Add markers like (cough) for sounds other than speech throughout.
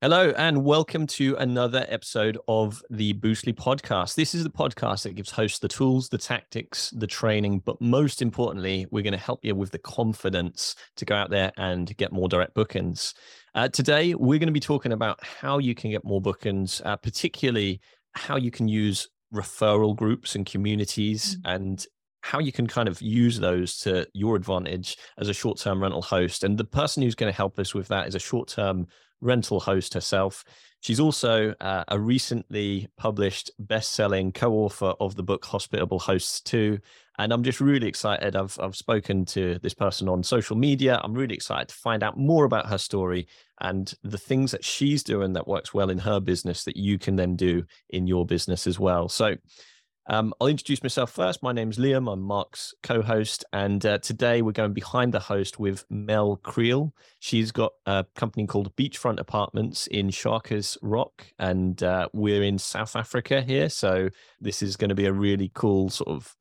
Hello, and welcome to another episode of the Boostly podcast. This is the podcast that gives hosts the tools, the tactics, the training, but most importantly, we're going to help you with the confidence to go out there and get more direct bookings. Uh, today, we're going to be talking about how you can get more bookings, uh, particularly how you can use referral groups and communities mm-hmm. and how you can kind of use those to your advantage as a short term rental host. And the person who's going to help us with that is a short term rental host herself. She's also uh, a recently published best-selling co-author of the book Hospitable Hosts 2. And I'm just really excited. I've I've spoken to this person on social media. I'm really excited to find out more about her story and the things that she's doing that works well in her business that you can then do in your business as well. So um, I'll introduce myself first. My name's Liam. I'm Mark's co host. And uh, today we're going behind the host with Mel Creel. She's got a company called Beachfront Apartments in Shaka's Rock. And uh, we're in South Africa here. So this is going to be a really cool sort of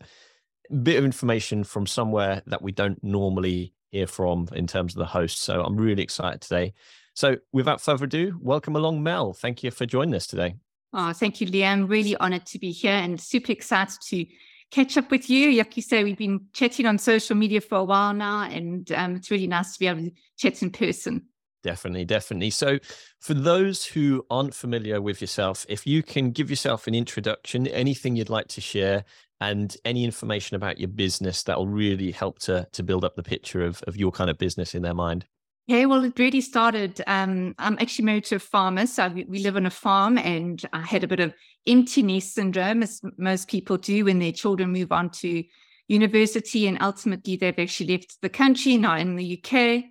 bit of information from somewhere that we don't normally hear from in terms of the host. So I'm really excited today. So without further ado, welcome along, Mel. Thank you for joining us today. Oh, thank you, Liam. Really honored to be here and super excited to catch up with you. Like you say, we've been chatting on social media for a while now, and um, it's really nice to be able to chat in person. Definitely, definitely. So, for those who aren't familiar with yourself, if you can give yourself an introduction, anything you'd like to share, and any information about your business that will really help to to build up the picture of of your kind of business in their mind. Yeah, well, it really started. Um, I'm actually married to a farmer, so we live on a farm, and I had a bit of empty nest syndrome, as most people do when their children move on to university, and ultimately they've actually left the country, not in the UK.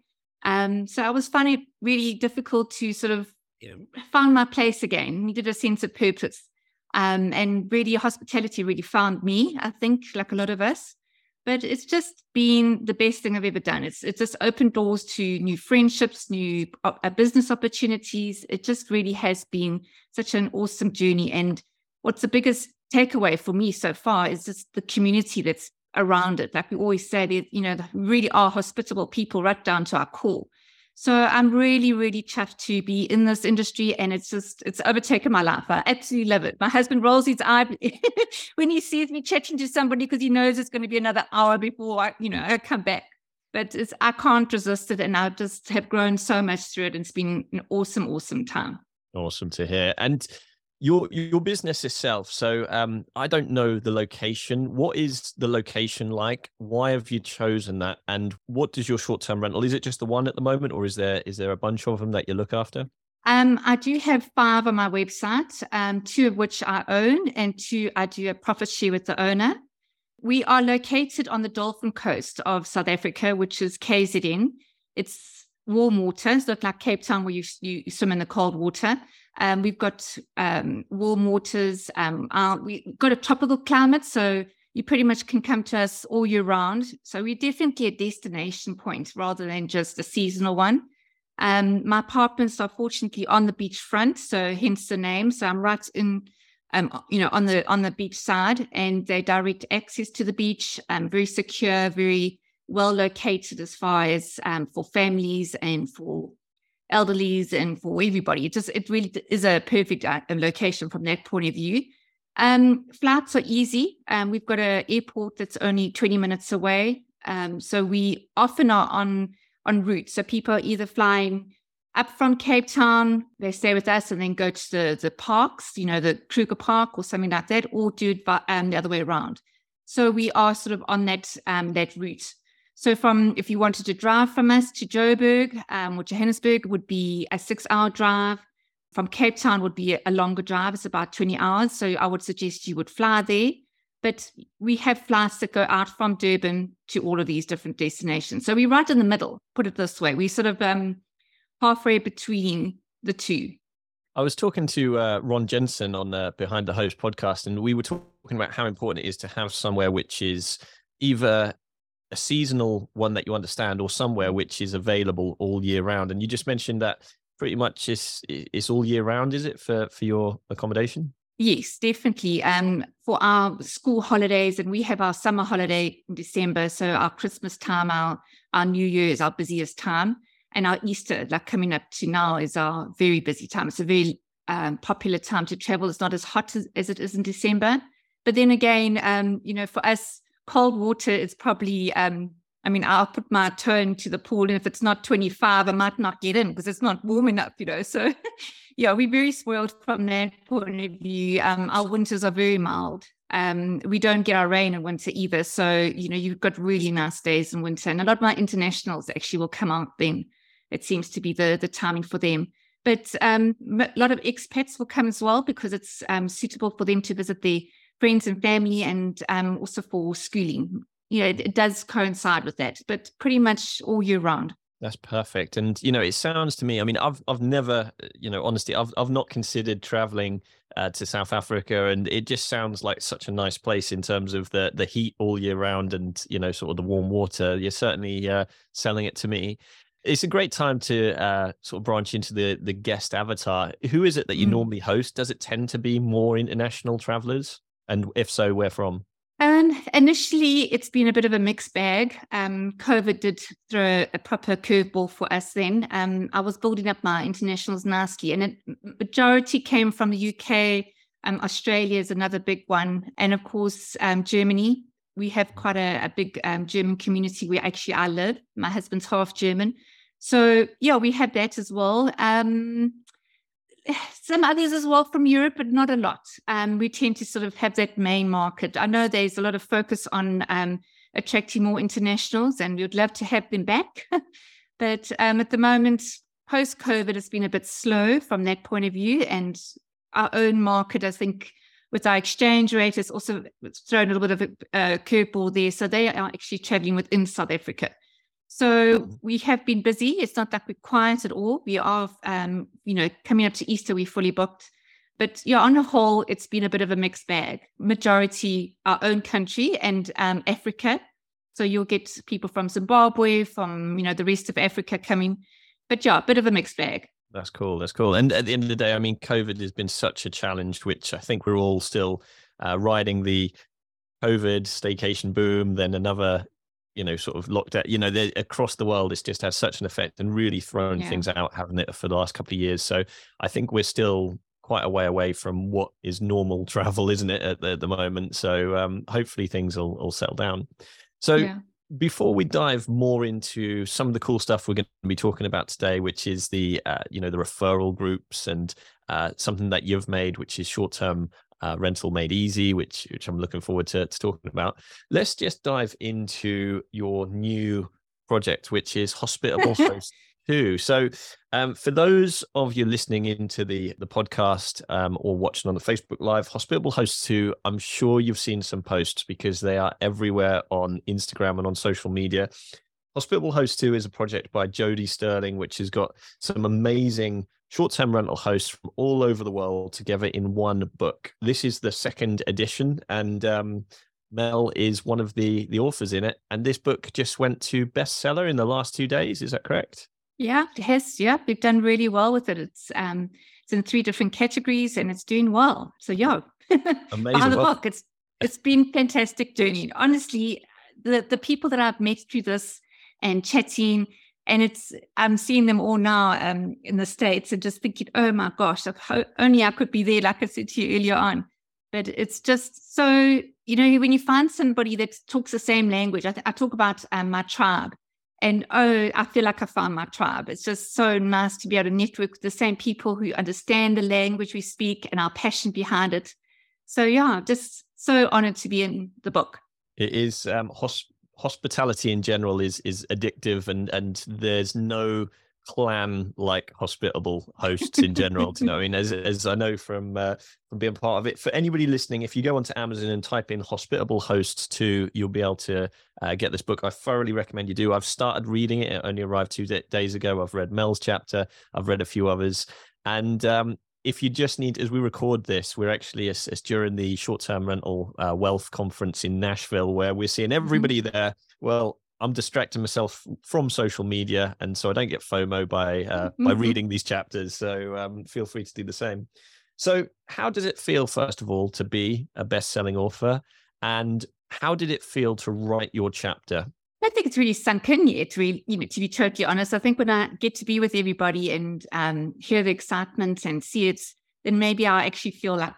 Um, so I was finding it really difficult to sort of find my place again, needed a sense of purpose. Um, and really, hospitality really found me, I think, like a lot of us but it's just been the best thing I've ever done. It's it's just opened doors to new friendships, new uh, business opportunities. It just really has been such an awesome journey. And what's the biggest takeaway for me so far is just the community that's around it. Like we always say, you know, really are hospitable people right down to our core. So I'm really, really chuffed to be in this industry and it's just, it's overtaken my life. I absolutely love it. My husband rolls his eye (laughs) when he sees me chatting to somebody because he knows it's going to be another hour before I, you know, I come back. But it's, I can't resist it. And I just have grown so much through it. And it's been an awesome, awesome time. Awesome to hear. And your your business itself so um i don't know the location what is the location like why have you chosen that and what does your short-term rental is it just the one at the moment or is there is there a bunch of them that you look after um, I do have five on my website, um, two of which I own, and two I do a profit share with the owner. We are located on the Dolphin Coast of South Africa, which is KZN. It's warm waters, not like Cape Town where you, you swim in the cold water. Um, we've got um, warm waters. Um, we've got a tropical climate, so you pretty much can come to us all year round. So we're definitely a destination point rather than just a seasonal one. Um, my apartments are fortunately on the beach front, so hence the name. So I'm right in, um, you know, on the on the beach side, and they direct access to the beach. Um, very secure, very well located as far as um, for families and for elderlies and for everybody. It just it really is a perfect uh, location from that point of view. Um, flights are easy. Um, we've got an airport that's only 20 minutes away. Um, so we often are on on route. So people are either flying up from Cape Town, they stay with us and then go to the, the parks, you know, the Kruger Park or something like that, or do it um, the other way around. So we are sort of on that um, that route. So, from if you wanted to drive from us to Joburg um, or Johannesburg, would be a six-hour drive. From Cape Town would be a longer drive; it's about twenty hours. So, I would suggest you would fly there. But we have flights that go out from Durban to all of these different destinations. So we're right in the middle. Put it this way: We're sort of um, halfway between the two. I was talking to uh, Ron Jensen on Behind the Host podcast, and we were talking about how important it is to have somewhere which is either a seasonal one that you understand or somewhere which is available all year round and you just mentioned that pretty much it's it's all year round is it for for your accommodation yes definitely um for our school holidays and we have our summer holiday in december so our christmas time our our new year is our busiest time And our Easter, like coming up to now, is our very busy time. It's a very um, popular time to travel. It's not as hot as, as, it is in December. But then again, um, you know, for us, cold water is probably, um, I mean, I'll put my toe into the pool, and if it's not 25, I might not get in because it's not warm enough, you know. So, (laughs) yeah, we're very spoiled from that point of view. Um, our winters are very mild. Um, we don't get our rain in winter either. So, you know, you've got really nice days in winter. And a lot of my internationals actually will come out then. It seems to be the the timing for them. But um, a lot of expats will come as well because it's um, suitable for them to visit their friends and family and um, also for schooling. You know, it, it does coincide with that, but pretty much all year round. That's perfect. And you know, it sounds to me. I mean, I've I've never, you know, honestly, I've I've not considered traveling uh, to South Africa, and it just sounds like such a nice place in terms of the the heat all year round, and you know, sort of the warm water. You're certainly uh, selling it to me. It's a great time to uh, sort of branch into the the guest avatar. Who is it that you mm. normally host? Does it tend to be more international travelers? And if so, where from? And initially, it's been a bit of a mixed bag. Um, COVID did throw a proper curveball for us then. Um, I was building up my internationals nicely, and a majority came from the UK. Um, Australia is another big one, and of course, um, Germany. We have quite a, a big um, German community where actually I live. My husband's half German, so yeah, we have that as well. Um, (sighs) some others as well from Europe, but not a lot. Um, we tend to sort of have that main market. I know there's a lot of focus on um, attracting more internationals, and we would love to have them back. (laughs) but um, at the moment, post COVID has been a bit slow from that point of view. And our own market, I think, with our exchange rate, has also thrown a little bit of a, a curveball there. So they are actually traveling within South Africa. So we have been busy. It's not that we're quiet at all. We are, um, you know, coming up to Easter, we're fully booked. But yeah, on the whole, it's been a bit of a mixed bag. Majority our own country and um, Africa. So you'll get people from Zimbabwe, from you know the rest of Africa coming. But yeah, a bit of a mixed bag. That's cool. That's cool. And at the end of the day, I mean, COVID has been such a challenge, which I think we're all still uh, riding the COVID staycation boom, then another you know sort of locked out you know across the world it's just had such an effect and really thrown yeah. things out haven't it for the last couple of years so i think we're still quite a way away from what is normal (laughs) travel isn't it at the, at the moment so um, hopefully things will, will settle down so yeah. before we dive more into some of the cool stuff we're going to be talking about today which is the uh, you know the referral groups and uh, something that you've made which is short-term uh, rental made easy, which which I'm looking forward to, to talking about. Let's just dive into your new project, which is Hospitable (laughs) Host Two. So, um, for those of you listening into the the podcast um, or watching on the Facebook Live, Hospitable Host Two, I'm sure you've seen some posts because they are everywhere on Instagram and on social media. Hospitable Host 2 is a project by Jody Sterling, which has got some amazing short term rental hosts from all over the world together in one book. This is the second edition, and um, Mel is one of the the authors in it. And this book just went to bestseller in the last two days. Is that correct? Yeah, it has. Yeah, we've done really well with it. It's um, it's in three different categories, and it's doing well. So yeah, (laughs) amazing. The well, book, it's it's been fantastic journey. Honestly, the the people that I've met through this and chatting and it's i'm seeing them all now um, in the states and just thinking oh my gosh only i could be there like i said to you earlier on. But it's just so you know when you find somebody that talks the same language i, th- I talk about um, my tribe. And oh i feel like i found my tribe. It's just so nice to be able to network with the same people who understand the language we speak and our passion behind it. So yeah just so honored to be in the book. It is um, hosp- hospitality in general is is addictive and and there's no clan like hospitable hosts in general you know i mean? As as i know from uh, from being part of it. For anybody listening if you go onto amazon and type in hospitable hosts 2 you'll be able to uh, get this book. I thoroughly recommend you do. I've started reading it. It only arrived two days ago. I've read mel's chapter. I've read a few others. And um, if you just need, as we record this, we're actually it's, it's during the short-term rental uh, wealth conference in Nashville, where we're seeing mm-hmm. everybody mm-hmm. there. Well, I'm distracting myself from social media, and so I don't get FOMO by uh, mm-hmm. by reading these chapters. So um, feel free to do the same. So, how does it feel, first of all, to be a best-selling author, and how did it feel to write your chapter? I think it's really sunk in yet, really, you know, to be totally honest. I think when I get to be with everybody and um, hear the excitement and see it, then maybe I actually feel like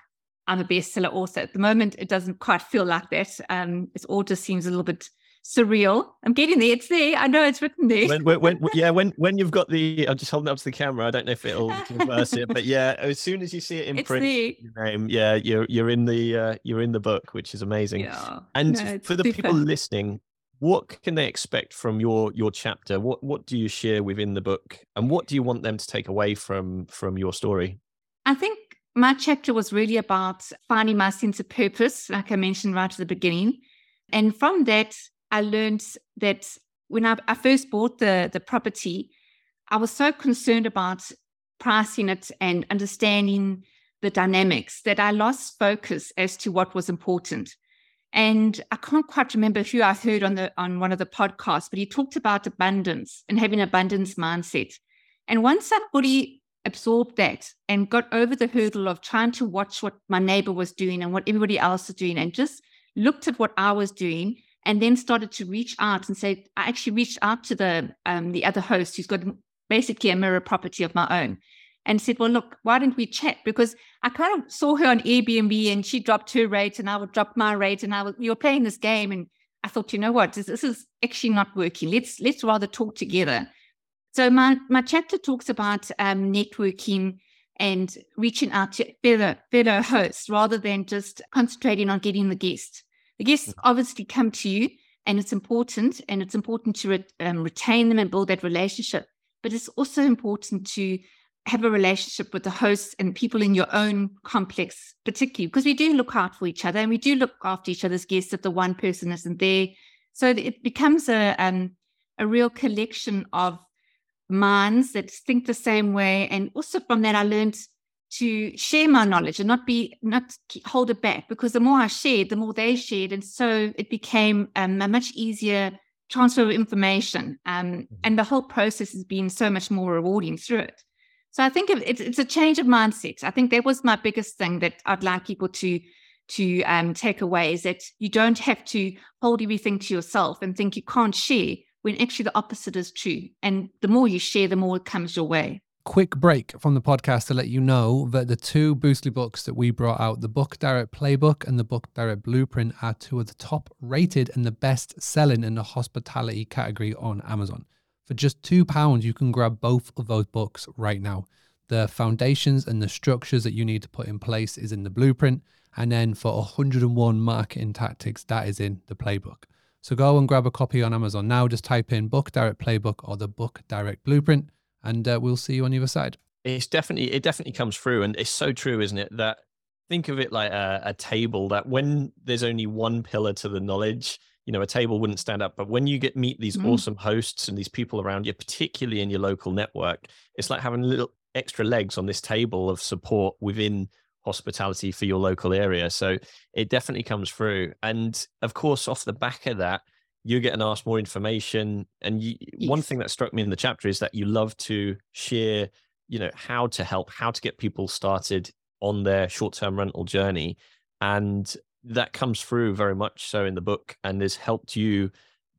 I'm a bestseller author. At the moment, it doesn't quite feel like that. Um, it all just seems a little bit surreal. I'm getting there. It's there. I know it's written there. When, when, when, (laughs) yeah, when when you've got the, I'm just holding up to the camera. I don't know if it'll converse it, but yeah, as soon as you see it in (laughs) it's print, name, yeah, you're you're in the uh, you're in the book, which is amazing. Yeah. And No, for the people listening, what can they expect from your your chapter? What what do you share within the book, and what do you want them to take away from from your story? I think my chapter was really about finding my sense of purpose, like I mentioned right at the beginning. And from that, I learned that when I, I first bought the, the property, I was so concerned about pricing it and understanding the dynamics that I lost focus as to what was important. And I can't quite remember who I heard on the on one of the podcasts, but he talked about abundance and having abundance mindset. And once I fully absorbed that and got over the hurdle of trying to watch what my neighbor was doing and what everybody else was doing and just looked at what I was doing and then started to reach out and say, I actually reached out to the um, the other host who's got basically a mirror property of my own and said, Well, look, why don't we chat? Because I kind of saw her on Airbnb and she dropped her rate and I would drop my rate and I was, we were playing this game and I thought, you know what, this, this is actually not working. Let's let's rather talk together. So my my chapter talks about um, networking and reaching out to fellow fellow hosts rather than just concentrating on getting the guest. The guests obviously come to you, and it's important, and it's important to re- um, retain them and build that relationship. But it's also important to have a relationship with the hosts and people in your own complex, particularly because we do look out for each other and we do look after each other's guests if the one person isn't there. So it becomes a um, a real collection of minds that think the same way. And also from that, I learned to share my knowledge and not be not hold it back because the more I shared, the more they shared, and so it became um, a much easier transfer of information. Um, and the whole process has been so much more rewarding through it. So I think it's it's a change of mindset. I think that was my biggest thing that I'd like people to to um, take away is that you don't have to hold everything to yourself and think you can't share when actually the opposite is true. And the more you share, the more it comes your way. quick break from the podcast to let you know that the two Boostly books that we brought out, the Book Direct Playbook and the Book Direct Blueprint, are two of the top rated and the best selling in the hospitality category on Amazon. For just £2, you can grab both of those books right now. The foundations and the structures that you need to put in place is in the blueprint. And then for 101 marketing tactics, that is in the playbook. So go and grab a copy on Amazon now. Just type in Book Direct Playbook or the Book Direct Blueprint, and uh, we'll see you on the other side. It's definitely it definitely comes through, and it's so true, isn't it? That think of it like a, a table that when there's only one pillar to the knowledge, you know, a table wouldn't stand up. But when you get meet these Mm. awesome hosts and these people around you, particularly in your local network, it's like having little extra legs on this table of support within hospitality for your local area. So it definitely comes through. And of course, off the back of that, you're getting asked more information. And you, one thing that struck me in the chapter is that you love to share, you know, how to help, how to get people started on their short-term rental journey. And that comes through very much so in the book and has helped you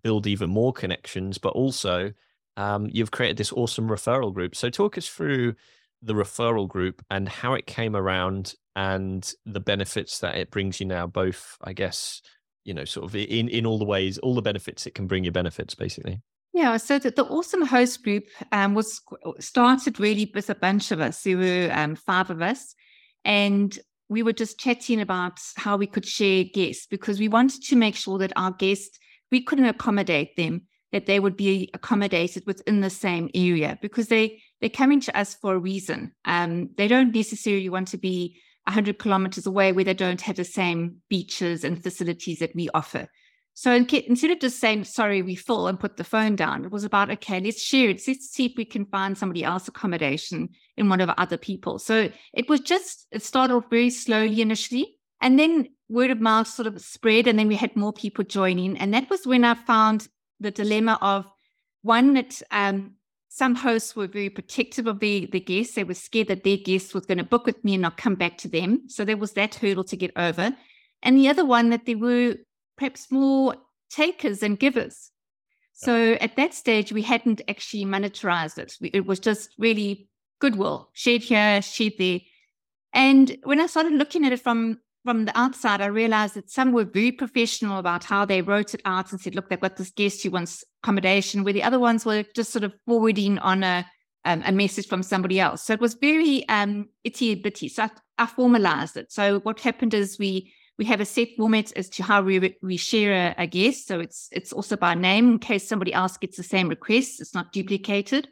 build even more connections, but also um, you've created this awesome referral group. So talk us through the referral group and how it came around and the benefits that it brings you now, both, I guess, you know, sort of in in all the ways, all the benefits it can bring you benefits, basically. Yeah, so the, the Awesome Host Group um, was started really with a bunch of us. There were um, five of us, and we were just chatting about how we could share guests because we wanted to make sure that our guests we couldn't accommodate them, that they would be accommodated within the same area because they they're coming to us for a reason. Um, they don't necessarily want to be 100 kilometers away where they don't have the same beaches and facilities that we offer. So in, instead of just saying, sorry, we full and put the phone down, it was about, okay, let's share it. Let's see if we can find somebody else accommodation in one of other people. So it was just, it started off very slowly initially. And then word of mouth sort of spread. And then we had more people joining. And that was when I found the dilemma of one, that um, some hosts were very protective of the, the guests. They were scared that their guest was going to book with me and not come back to them. So there was that hurdle to get over. And the other one that there were perhaps more takers than givers. So at that stage, we hadn't actually monetized it. It was just really goodwill, shared here, shared there. And when I started looking at it from from the outside, I realized that some were very professional about how they wrote it out and said, look, they've got this guest who wants accommodation, where the other ones were just sort of forwarding on a um, a message from somebody else. So it was very um, itty bitty. So I, I, formalized it. So what happened is we we have a set format as to how we we share a, a guest. So it's it's also by name in case somebody else gets the same request. It's not duplicated.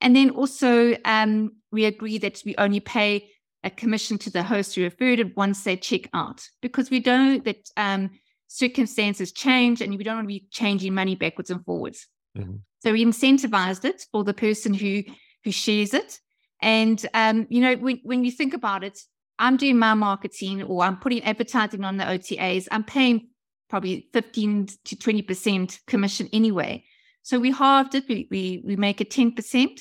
And then also um, we agree that we only pay a commission to the host who referred it once they check out because we know that um, circumstances change and we don't want to be changing money backwards and forwards. Mm-hmm. So we incentivized it for the person who who shares it. And um, you know, when when you think about it, I'm doing my marketing or I'm putting advertising on the OTAs, I'm paying probably 15 to 20% commission anyway. So we halved it, we we, we make it 10%.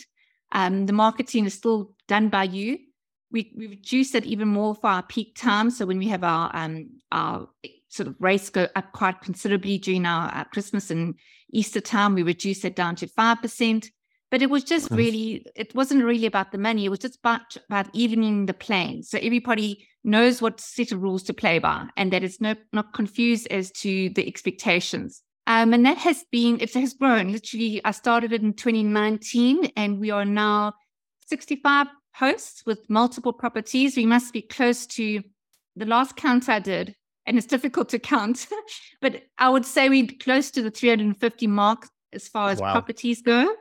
Um, the marketing is still done by you we, we reduce it even more for our peak time. So when we have our um, our sort of race go up quite considerably during our, our Christmas and Easter time, we reduce it down to five percent. But it was just really, it wasn't really about the money. It was just about, about evening the playing. So everybody knows what set of rules to play by and that it's no, not confused as to the expectations. Um, and that has been, it has grown. Literally, I started it in 2019 and we are now 65 hosts with multiple properties. We must be close to the last count I did, and it's (laughs) difficult to count, (laughs) but I would say we're close to the 350 mark as far as wow. properties go.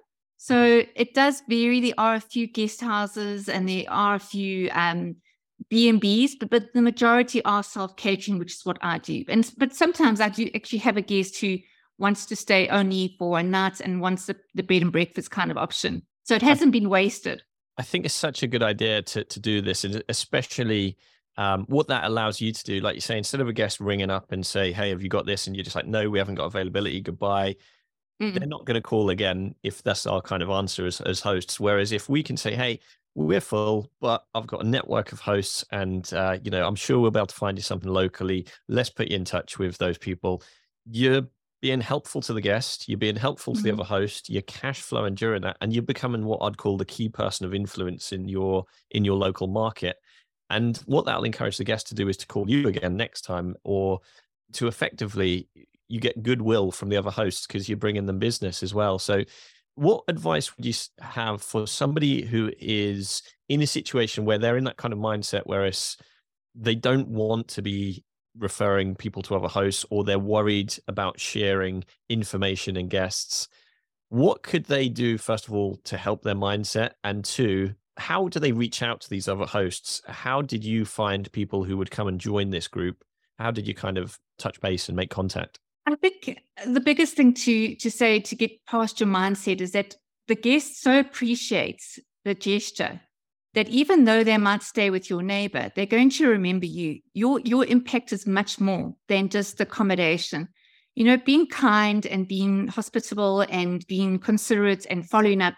So it does vary. There are a few guest houses and there are a few um, B&Bs, but, but the majority are self-catering, which is what I do. And But sometimes I do actually have a guest who wants to stay only for a night and wants the, the bed and breakfast kind of option. So it hasn't been wasted. I think it's such a good idea to to do this, and especially um, what that allows you to do. Like you say, instead of a guest ringing up and say, "Hey, have you got this?" and you're just like, "No, we haven't got availability. Goodbye." Mm-hmm. They're not going to call again if that's our kind of answer as as hosts. Whereas if we can say, "Hey," we're full, but I've got a network of hosts, and uh, you know, I'm sure we'll be able to find you something locally. Let's put you in touch with those people. You're being helpful to the guest, you're being helpful mm-hmm. to the mm-hmm. other host, you're cash flowing during that, and you're becoming what I'd call the key person of influence in your in your local market. And what that'll encourage the guest to do is to call you again next time, or to effectively you get goodwill from the other hosts because you're bringing them business as well. So, what advice would you have for somebody who is in a situation where they're in that kind of mindset, whereas they don't want to be referring people to other hosts or they're worried about sharing information and guests what could they do first of all to help their mindset? And two how do they reach out to these other hosts? How did you find people who would come and join this group? How did you kind of touch base and make contact i think the biggest thing to to say to get past your mindset is that the guest so appreciates the gesture that even though they might stay with your neighbor, they're going to remember you. Your your impact is much more than just accommodation. You know, being kind and being hospitable and being considerate and following up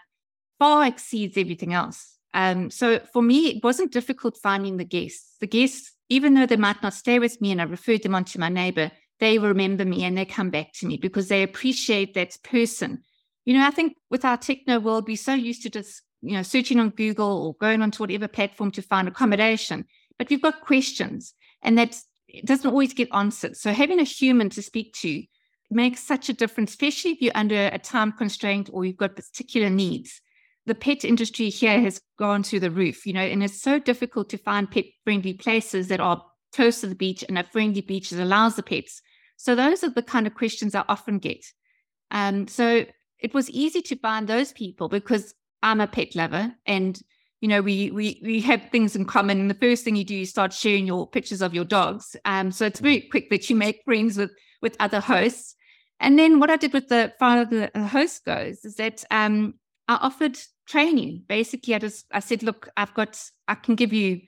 far exceeds everything else. Um, so for me, it wasn't difficult finding the guests. The guests, even though they might not stay with me and I referred them on to my neighbor, they remember me and they come back to me because they appreciate that person. You know, I think with our techno world, we're so used to just you know, searching on Google or going onto whatever platform to find accommodation. But we've got questions and that doesn't always get answered. So having a human to speak to makes such a difference, especially if you're under a time constraint or you've got particular needs. The pet industry here has gone through the roof, you know, and it's so difficult to find pet friendly places that are close to the beach and a friendly beach that allows the pets. So those are the kind of questions I often get. Um, so it was easy to find those people because I'm a pet lover and you know we we we have things in common and the first thing you do is start sharing your pictures of your dogs. Um so it's very quick that you make friends with with other hosts. And then what i did with the far the host goes is that um i offered training. Basically i just i said look i've got i can give you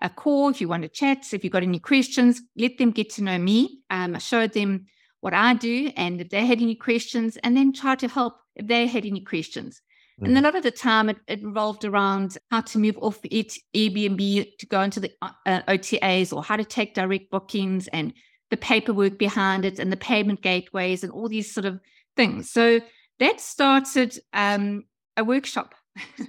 a call if you want to chat if you've got any questions let them get to know me um i showed them what i do and if they had any questions and then try to help if they had any questions Mm-hmm. And a lot of the time it, it, revolved around how to move off it, Airbnb to go into the uh, uh OTAs or how to take direct bookings and the paperwork behind it and the payment gateways and all these sort of things. So that started um, a workshop. (laughs)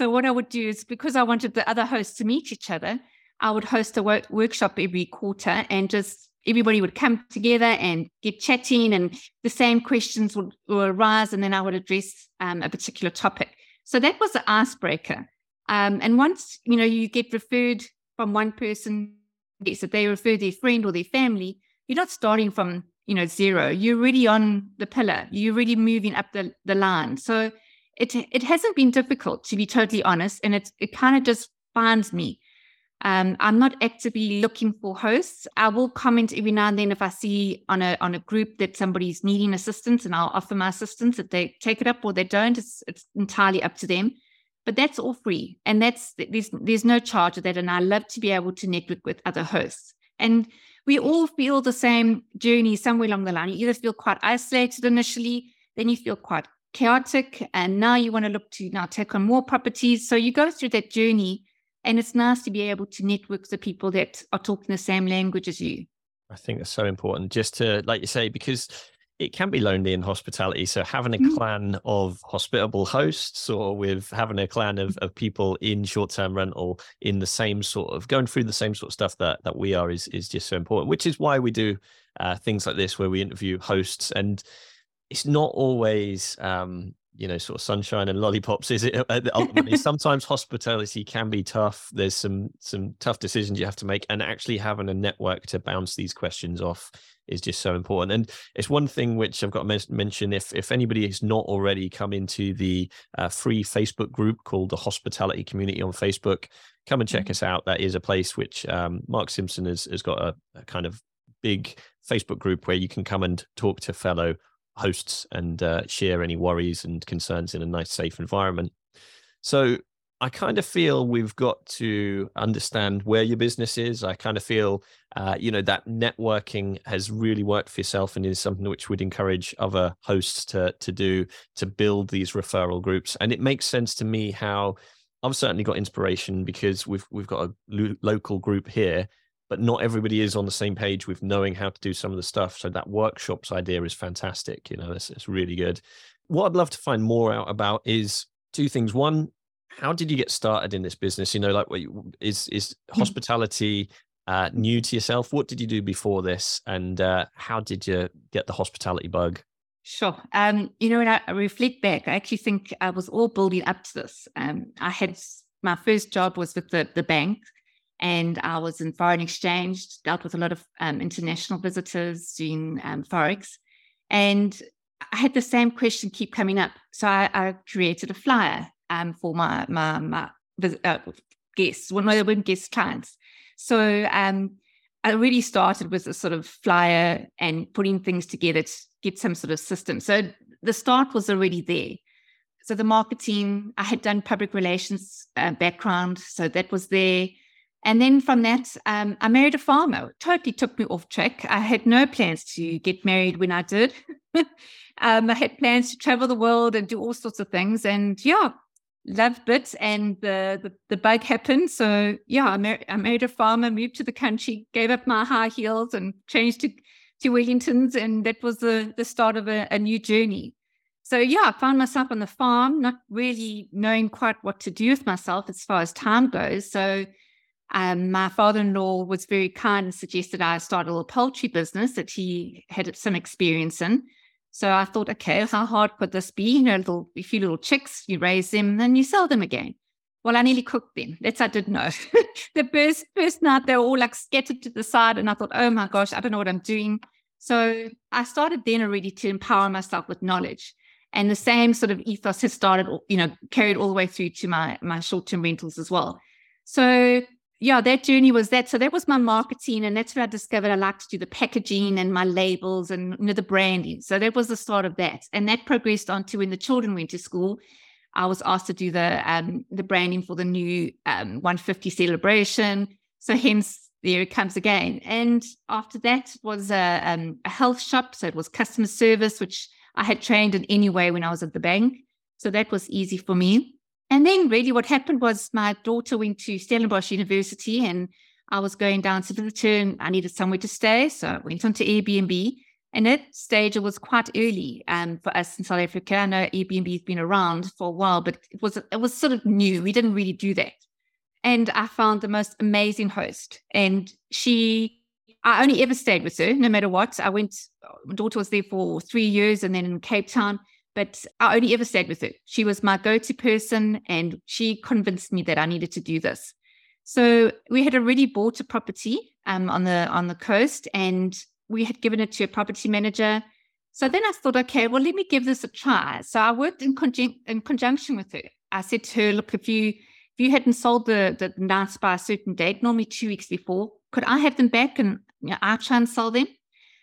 so what I would do is because I wanted the other hosts to meet each other, I would host a work- workshop every quarter and just everybody would come together and get chatting and the same questions would, would arise and then I would address um, a particular topic. So that was the icebreaker. Um, and once, you know, you get referred from one person, yes, if they refer their friend or their family, you're not starting from, you know, zero. You're already on the pillar. You're already moving up the, the line. So it it hasn't been difficult to be totally honest. And it it kind of just finds me. Um, I'm not actively looking for hosts. I will comment every now and then if I see on a on a group that somebody's needing assistance, and I'll offer my assistance. If they take it up or they don't, it's it's entirely up to them. But that's all free, and that's there's there's no charge of that. And I love to be able to network with other hosts. And we all feel the same journey somewhere along the line. You either feel quite isolated initially, then you feel quite chaotic, and now you want to look to now take on more properties. So you go through that journey and it's nice to be able to network the people that are talking the same language as you. I think that's so important just to, like you say, because it can be lonely in hospitality. So having a mm. clan of hospitable hosts or with having a clan of, of people in short-term rental in the same sort of going through the same sort of stuff that that we are is is just so important, which is why we do uh, things like this where we interview hosts and it's not always um, you know sort of sunshine and lollipops is it? Uh, ultimately (laughs) sometimes hospitality can be tough. There's some some tough decisions you have to make and actually having a network to bounce these questions off is just so important. And it's one thing which i've got to mention if if anybody has not already come into the uh, free facebook group called the hospitality community on facebook come and check mm-hmm. us out. That is a place which um, mark simpson has, has got a, a kind of big facebook group where you can come and talk to fellow hosts and uh, share any worries and concerns in a nice, safe environment. So I kind of feel we've got to understand where your business is. I kind of feel, uh, you know, that networking has really worked for yourself and is something which would encourage other hosts to to do to build these referral groups. And it makes sense to me how I've certainly got inspiration because we've we've got a lo- local group here but not everybody is on the same page with knowing how to do some of the stuff. So that workshops idea is fantastic. You know, it's, it's really good. What I'd love to find more out about is two things. One, how did you get started in this business? You know, like what you, is is hmm. hospitality uh, new to yourself? What did you do before this, and uh, how did you get the hospitality bug? Sure. Um, you know, when I reflect back, I actually think I was all building up to this. Um, I had my first job was with the the bank and I was in foreign exchange, dealt with a lot of um, international visitors doing um, forex, and I had the same question keep coming up. So I, I created a flyer um, for my my, my uh, guests, well, no, they clients. So um, I really started with a sort of flyer and putting things together to get some sort of system. So the start was already there. So the marketing, I had done public relations uh, background, so that was there. And then from that, um, I married a farmer. Totally took me off track. I had no plans to get married when I did. (laughs) um, I had plans to travel the world and do all sorts of things. And yeah, loved it. And the, the, the bug happened. So yeah, I, mar- I married a farmer, moved to the country, gave up my high heels and changed to, to Wellingtons. And that was the, the start of a, a new journey. So yeah, I found myself on the farm, not really knowing quite what to do with myself as far as time goes. So um, my father-in-law was very kind and suggested I start a little poultry business that he had some experience in. So I thought, okay, how hard could this be? You know, little, a few little chicks, you raise them, then you sell them again. Well, I nearly cooked them. That's I didn't know. (laughs) the first first night they were all like scattered to the side, and I thought, oh my gosh, I don't know what I'm doing. So I started then already to empower myself with knowledge. And the same sort of ethos has started, you know, carried all the way through to my my short-term rentals as well. So yeah, that journey was that. So that was my marketing, and that's where I discovered I like to do the packaging and my labels and you know the branding. So that was the start of that, and that progressed on to when the children went to school. I was asked to do the um, the branding for the new um, 150 celebration. So hence there it comes again. And after that was a, um, a health shop. So it was customer service, which I had trained in anyway when I was at the bank. So that was easy for me. And then really what happened was my daughter went to Stellenbosch University and I was going down to and I needed somewhere to stay. So I went on to Airbnb. And that stage it was quite early um, for us in South Africa. I know Airbnb's been around for a while, but it was it was sort of new. We didn't really do that. And I found the most amazing host. And she I only ever stayed with her, no matter what. I went, my daughter was there for three years and then in Cape Town, but I only ever stayed with her. She was my go to person and she convinced me that I needed to do this. So we had already bought a property um, on the on the coast and we had given it to a property manager. So then I thought, okay, well, let me give this a try. So I worked in, conjun- in conjunction with her. I said to her, look, if you if you hadn't sold the the nights by a certain date, normally two weeks before, could I have them back and you know, I try and sell them?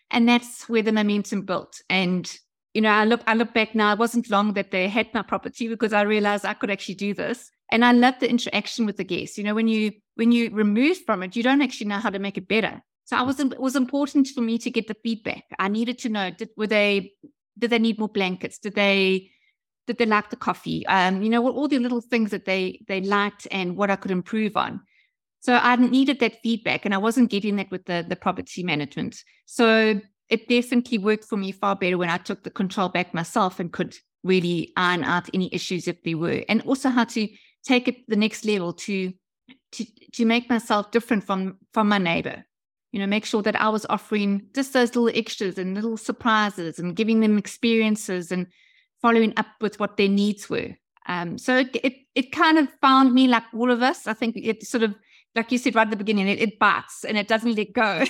And that's where the momentum built. And you know, I look I look back now. It wasn't long that they had my property because I realized I could actually do this. And I love the interaction with the guests. You know, when you when you remove from it, you don't actually know how to make it better. So I was it was important for me to get the feedback. I needed to know did were they did they need more blankets? Did they did they like the coffee? Um, you know, all the little things that they they liked and what I could improve on. So I needed that feedback, and I wasn't getting that with the the property management. So it definitely worked for me far better when I took the control back myself and could really iron out any issues if there were, and also how to take it the next level to to to make myself different from from my neighbor. You know, make sure that I was offering just those little extras and little surprises and giving them experiences and following up with what their needs were. Um, so it, it, it kind of found me like all of us. I think it sort of like you said right at the beginning, it, it bites and it doesn't let go.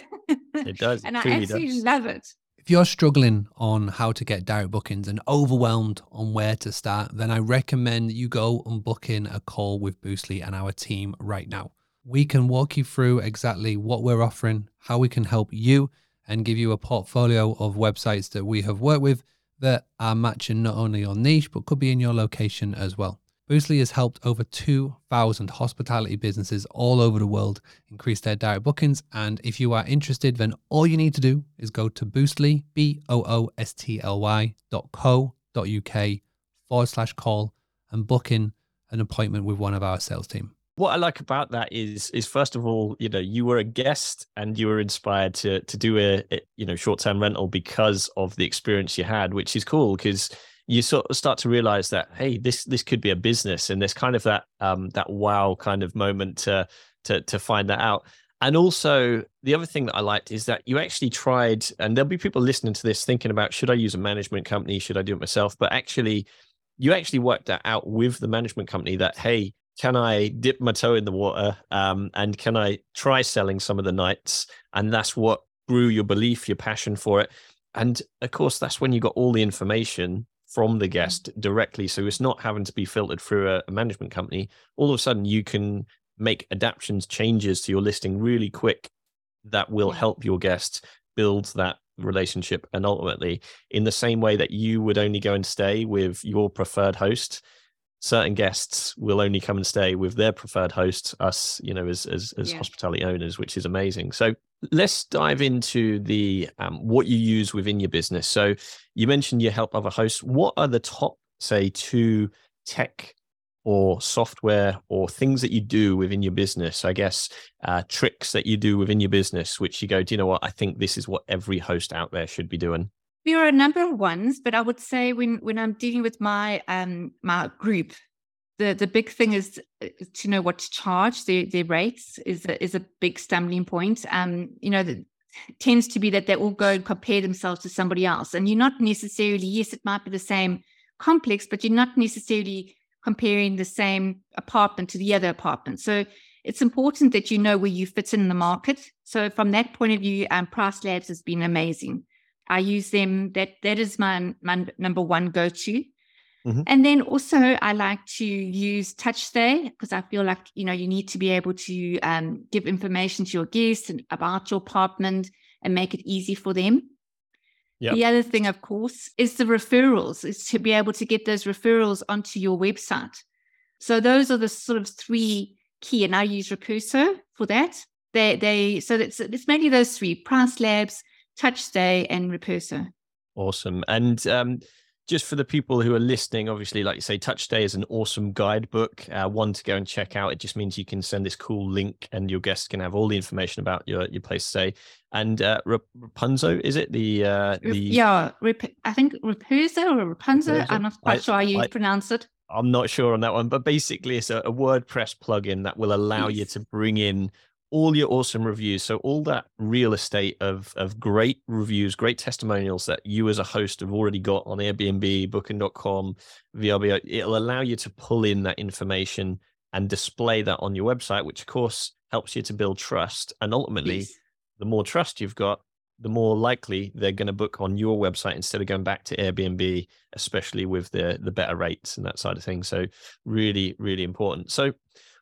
It does. (laughs) and I absolutely does. love it. If you're struggling on how to get direct bookings and overwhelmed on where to start, then I recommend you go and book in a call with Boostly and our team right now. We can walk you through exactly what we're offering, how we can help you, and give you a portfolio of websites that we have worked with that are matching not only your niche, but could be in your location as well. Boostly has helped over 2,000 hospitality businesses all over the world increase their direct bookings. And if you are interested, then all you need to do is go to Boostly, B O O S T L Y dot co dot UK forward slash call and book in an appointment with one of our sales team. What I like about that is, is first of all, you know, you were a guest and you were inspired to to do a, a you know short term rental because of the experience you had, which is cool because you sort of start to realize that hey this this could be a business and there's kind of that um that wow kind of moment to to to find that out. And also the other thing that i liked is that you actually tried and there'll be people listening to this thinking about should i use a management company? Should i do it myself? But actually you actually worked that out with the management company that hey can i dip my toe in the water um, and can i try selling some of the nights? And that's what grew your belief your passion for it. And of course that's when you got all the information from the mm-hmm. guest directly. So it's not having to be filtered through a, a, management company. All of a sudden, you can make adaptations, changes to your listing really quick that will help your guests build that relationship. And ultimately, in the same way that you would only go and stay with your preferred host, certain guests will only come and stay with their preferred host us you know as as, as yeah. hospitality owners which is amazing so let's dive into the um, what you use within your business so you mentioned you help other hosts what are the top say two tech or software or things that you do within your business i guess uh, tricks that you do within your business which you go do you know what i think this is what every host out there should be doing there are a number of ones, but I would say when when I'm dealing with my um my group, the the big thing is to know what to charge. Their their rates is a, is a big stumbling point. Um, you know, that tends to be that they all go and compare themselves to somebody else, and you're not necessarily. Yes, it might be the same complex, but you're not necessarily comparing the same apartment to the other apartment. So it's important that you know where you fit in the market. So from that point of view, um, Price Labs has been amazing. I use them. That that is my my number one go to. Mm-hmm. And then also I like to use TouchStay because I feel like you know you need to be able to um, give information to your guests and about your apartment and make it easy for them. Yep. The other thing, of course, is the referrals, is to be able to get those referrals onto your website. So those are the sort of three key, and I use Repuso for that. They they so it's it's mainly those three: Price Labs, TouchStay, and Repuso. Awesome. And um, just for the people who are listening, obviously, like you say, Touch Stay is an awesome guidebook, uh, one to go and check out. It just means you can send this cool link, and your guests can have all the information about your your place to stay. And uh, Rapunzel, is it the uh, the yeah? I think Rapunzel or Rapunzel. I'm not quite I, sure how you I, pronounce it. I'm not sure on that one, but basically, it's a, a WordPress plugin that will allow yes. you to bring in all your awesome reviews. So all that real estate of of great reviews, great testimonials that you as a host have already got on Airbnb, Booking.com, VRBO, it'll allow you to pull in that information and display that on your website, which of course helps you to build trust. And ultimately, the more trust you've got, the more likely they're going to book on your website instead of going back to Airbnb, especially with the the better rates and that side of things. So really, really important. So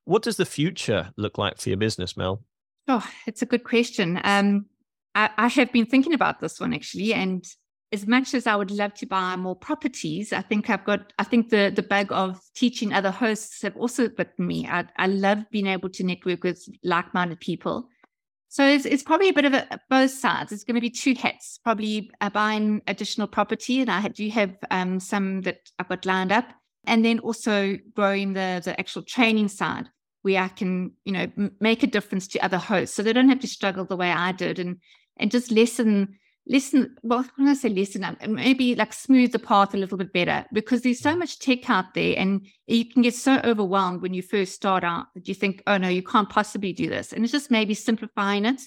what does the future look like for your business, Mel? Oh, it's a good question. Um, I, I have been thinking about this one actually, and as much as I would love to buy more properties, I think I've got, I think the the bug of teaching other hosts have also bitten me. I, I love being able to network with like-minded people. So it's, it's probably a bit of a, both sides. It's going to be two hats, probably uh, buying additional property. And I do have um, some that I've got lined up. And then also growing the, the actual training side where I can, you know, m- make a difference to other hosts, so they don't have to struggle the way I did, and and just listen, listen. Well, when I say listen, um, maybe like smooth the path a little bit better because there's so much tech out there, and you can get so overwhelmed when you first start out that you think, oh no, you can't possibly do this, and it's just maybe simplifying it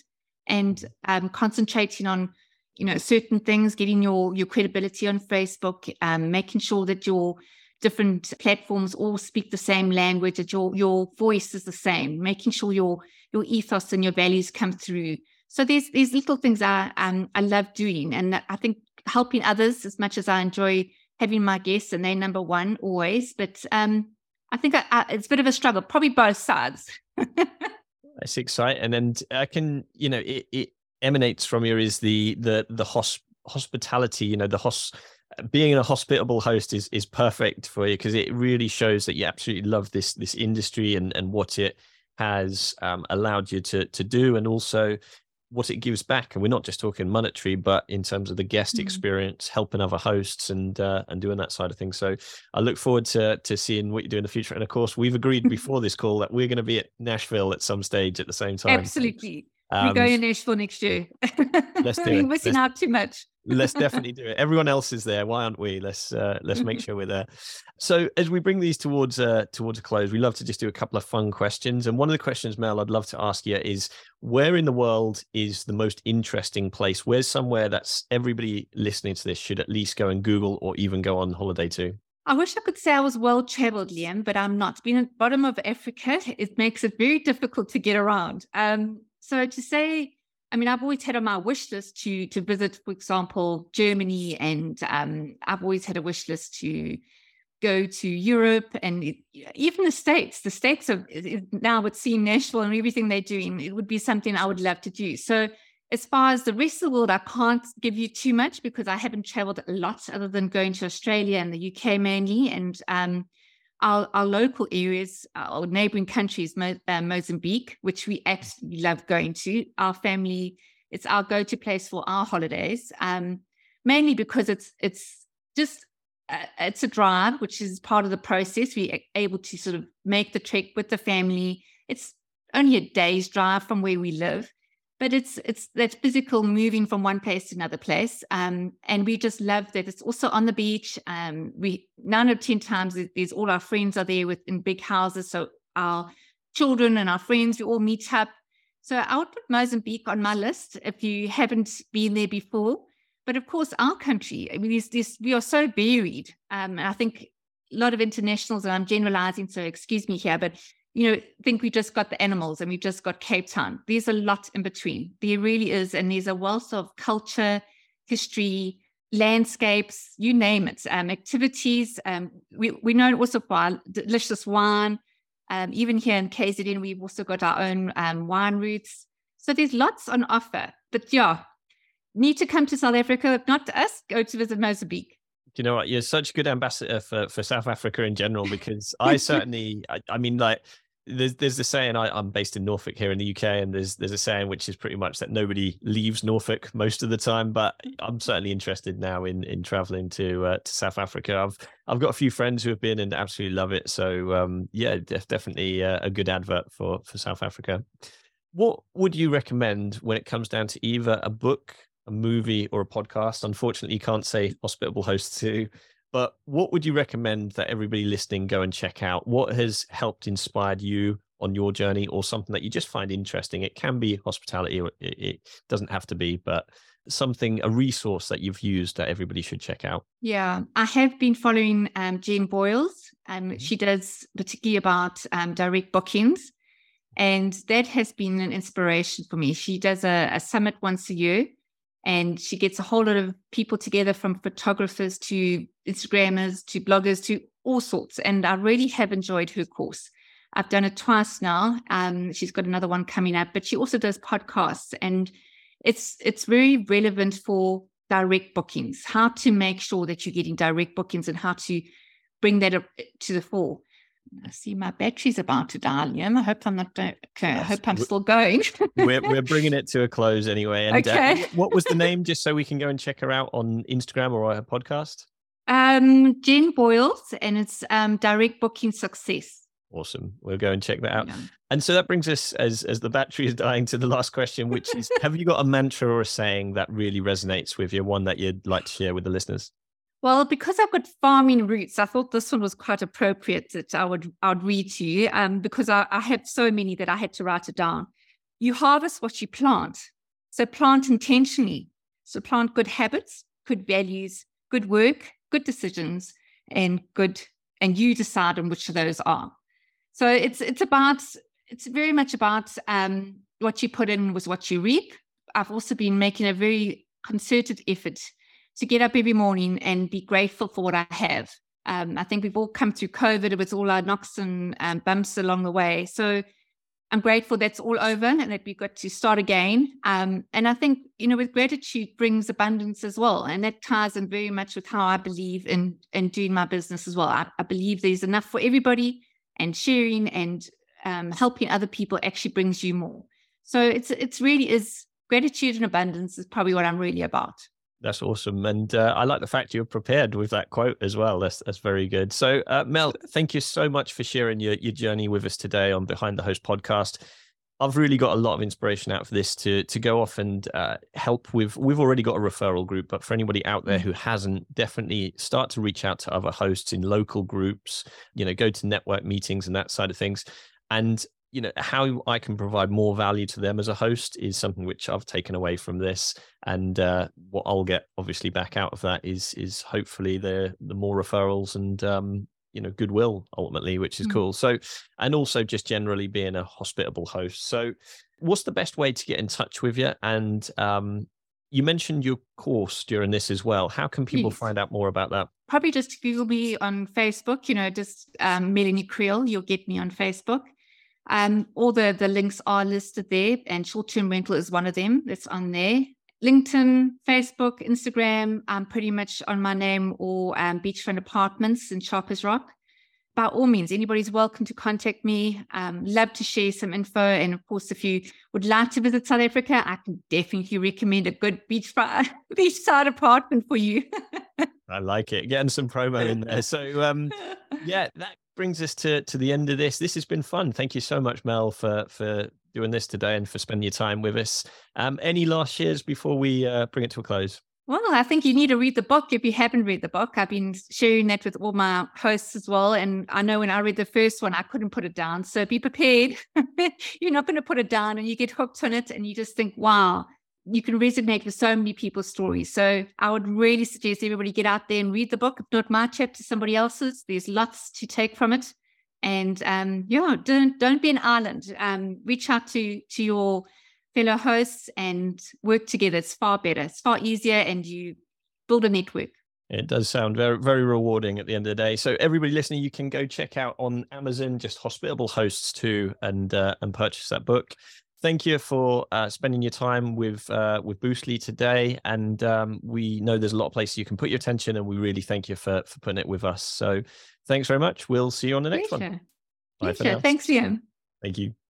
and um, concentrating on you know certain things getting your your credibility on facebook um, making sure that your different platforms all speak the same language, that your your voice is the same, making sure your your ethos and your values come through. So there's these little things I um, I love doing, and I think helping others as much as I enjoy having my guests, and they're number one always. But um, I think I, I, it's a bit of a struggle, probably both sides. That's exciting, and then I can you know it, it emanates from you is the the the hosp- hospitality, you know the host being a hospitable host is is perfect for you because it really shows that you absolutely love this this industry and and what it has um, allowed you to to do and also what it gives back. And we're not just talking monetary but in terms of the guest mm-hmm. experience helping other hosts and uh, and doing that side of things. So i look forward to to seeing what you do in the future. And of course we've agreed before this call that we're going to be at nashville at some stage at the same time. Absolutely um, we're going to nashville next year let's (laughs) do we're missing out too much let's (laughs) definitely do it. Everyone else is there. Why aren't we? Let's uh, let's make sure we're there. So as we bring these towards uh, towards a close, we love to just do a couple of fun questions. And one of the questions, Mel, I'd love to ask you is, where in the world is the most interesting place? Where's somewhere that's everybody listening to this should at least go and Google or even go on holiday to? I wish I could say I was well traveled, Liam, but I'm not. Being at the bottom of Africa, it makes it very difficult to get around. Um, so to say I mean, I've always had on my wish list to to visit, for example, Germany, and um, I've always had a wish list to go to Europe and it, even the States. The States are now would see Nashville and everything they're doing. It would be something I would love to do. So, as far as the rest of the world, I can't give you too much because I haven't traveled a lot other than going to Australia and the UK mainly. And um, our, our local areas, our neighboring countries, Mo- uh, Mozambique, which we absolutely love going to. Our family, it's our go-to place for our holidays, um, mainly because it's it's just uh, it's a drive, which is part of the process. We're able to sort of make the trek with the family. It's only a day's drive from where we live, but it's it's that physical moving from one place to another place um, and we just love that it's also on the beach um, we nine of ten times there's all our friends are there with in big houses so our children and our friends we all meet up. So i would put mozambique on my list if you haven't been there before. But of course our country i mean there's this we are so varied um, i think a lot of internationals and i'm generalizing so excuse me here but you know, think we just got the animals and we just got Cape Town. There's a lot in between. There really is. And there's a wealth of culture, history, landscapes, you name it, um, activities. Um, we, we know also for our delicious wine. Um, even here in KZN, we've also got our own um, wine routes. So there's lots on offer. But yeah, need to come to South Africa. If not to us, go to visit Mozambique you know what? You're such a good ambassador for, for South Africa in general because (laughs) I certainly, I, I, mean, like there's there's a saying I, I'm based in Norfolk here in the UK, and there's there's a saying which is pretty much that nobody leaves Norfolk most of the time. But I'm certainly interested now in in traveling to uh, to South Africa. I've I've got a few friends who have been and absolutely love it. So um, yeah, def- definitely uh, a good advert for for South Africa. What would you recommend when it comes down to either a book, a movie, or a podcast? Unfortunately, you can't say Hospitable Host too. But what would you recommend that everybody listening go and check out? What has helped inspired you on your journey or something that you just find interesting? It can be hospitality, it, it doesn't have to be, but something, a resource that you've used that everybody should check out. Yeah, I have been following um, Jen Boyles. Um, Mhm. She does particularly about um, direct bookings. And that has been an inspiration for me. She does a, a summit once a year and she gets a whole lot of people together from photographers to Instagrammers to bloggers to all sorts. And I really have enjoyed her course. I've done it twice now. Um, she's got another one coming up, but she also does podcasts and it's it's very relevant for direct bookings, how to make sure that you're getting direct bookings and how to bring that up to the fore. I see my battery's about to die, Liam. I hope I'm not. Okay, I hope I'm we- still going. (laughs) we're we're bringing it to a close anyway. And uh, Okay. wh- what was the (laughs) name, just so we can go and check her out on Instagram or her podcast? um, Jen Boyles, and it's um, direct booking success. Awesome. We'll go and check that out. Yeah. And so that brings us, as as the battery is dying, to the last question, which is: (laughs) Have you got a mantra or a saying that really resonates with you? One that you'd like to share with the listeners? Well, because I've got farming roots, I thought this one was quite appropriate that I would I would read to you. Um, because I, I had so many that I had to write it down. You harvest what you plant. So plant intentionally. So plant good habits, good values, good work, good decisions, and good and you decide on which of those are. So it's it's about it's very much about um, what you put in was what you reap. I've also been making a very concerted effort to get up every morning and be grateful for what I have. Um, I think we've all come through COVID with all our knocks and um, bumps along the way. So I'm grateful that's all over and that we've got to start again. Um, and I think, you know, with gratitude brings abundance as well. And that ties in very much with how I believe in, in doing my business as well. I, I believe there's enough for everybody and sharing and um, helping other people actually brings you more. So it's it's really is gratitude and abundance is probably what I'm really about. That's awesome, and uh, I like the fact you're prepared with that quote as well. That's that's very good. So, uh, Mel, thank you so much for sharing your your journey with us today on Behind the Host podcast. I've really got a lot of inspiration out for this to to go off and uh, help with. We've already got a referral group, but for anybody out there who hasn't, definitely start to reach out to other hosts in local groups. You know, go to network meetings and that side of things, and you know how I can provide more value to them as a host is something which I've taken away from this, and uh, what I'll get obviously back out of that is is hopefully the the more referrals and um, you know goodwill ultimately, which is Mm. cool. So and also just generally being a hospitable host. So, what's the best way to get in touch with you? And um, you mentioned your course during this as well. How can people Yes. find out more about that? probably just Google me on Facebook, you know, just um, Melanie Creel, you'll get me on Facebook. Um, all the, the links are listed there, and short term rental is one of them that's on there. LinkedIn, Facebook, Instagram, I'm pretty much on my name or um, Beachfront Apartments in Shaka's Rock. By all means, anybody's welcome to contact me. Um, love to share some info. And of course, if you would like to visit South Africa, I can definitely recommend a good beachfront, (laughs) beachside apartment for you. (laughs) I like it. Getting some promo in there. So, um, (laughs) yeah, that brings us to to the end of this. This has been fun. Thank you so much, Mel, for for doing this today and for spending your time with us. Um, any last shares before we uh, bring it to a close? Well, I think you need to read the book if you haven't read the book. I've been sharing that with all my hosts as well. And I know when I read the first one, I couldn't put it down. So be prepared. (laughs) You're not going to put it down and you get hooked on it and you just think, wow, you can resonate with so many people's stories. So I would really suggest everybody get out there and read the book. If not my chapter, somebody else's. There's lots to take from it. And um, yeah, don't don't be an island. Um, reach out to to your fellow hosts and work together. It's far better. It's far easier, and you build a network. It does sound very, very rewarding at the end of the day. So everybody listening, you can go check out on Amazon just Hospitable Hosts too, and uh, and purchase that book. Thank you for uh, spending your time with uh, with Boostly today, and um, we know there's a lot of places you can put your attention, and we really thank you for for putting it with us. So thanks very much. We'll see you on the next one. Pleasure. Bye for Pleasure. now. Thanks, Liam. Thank you.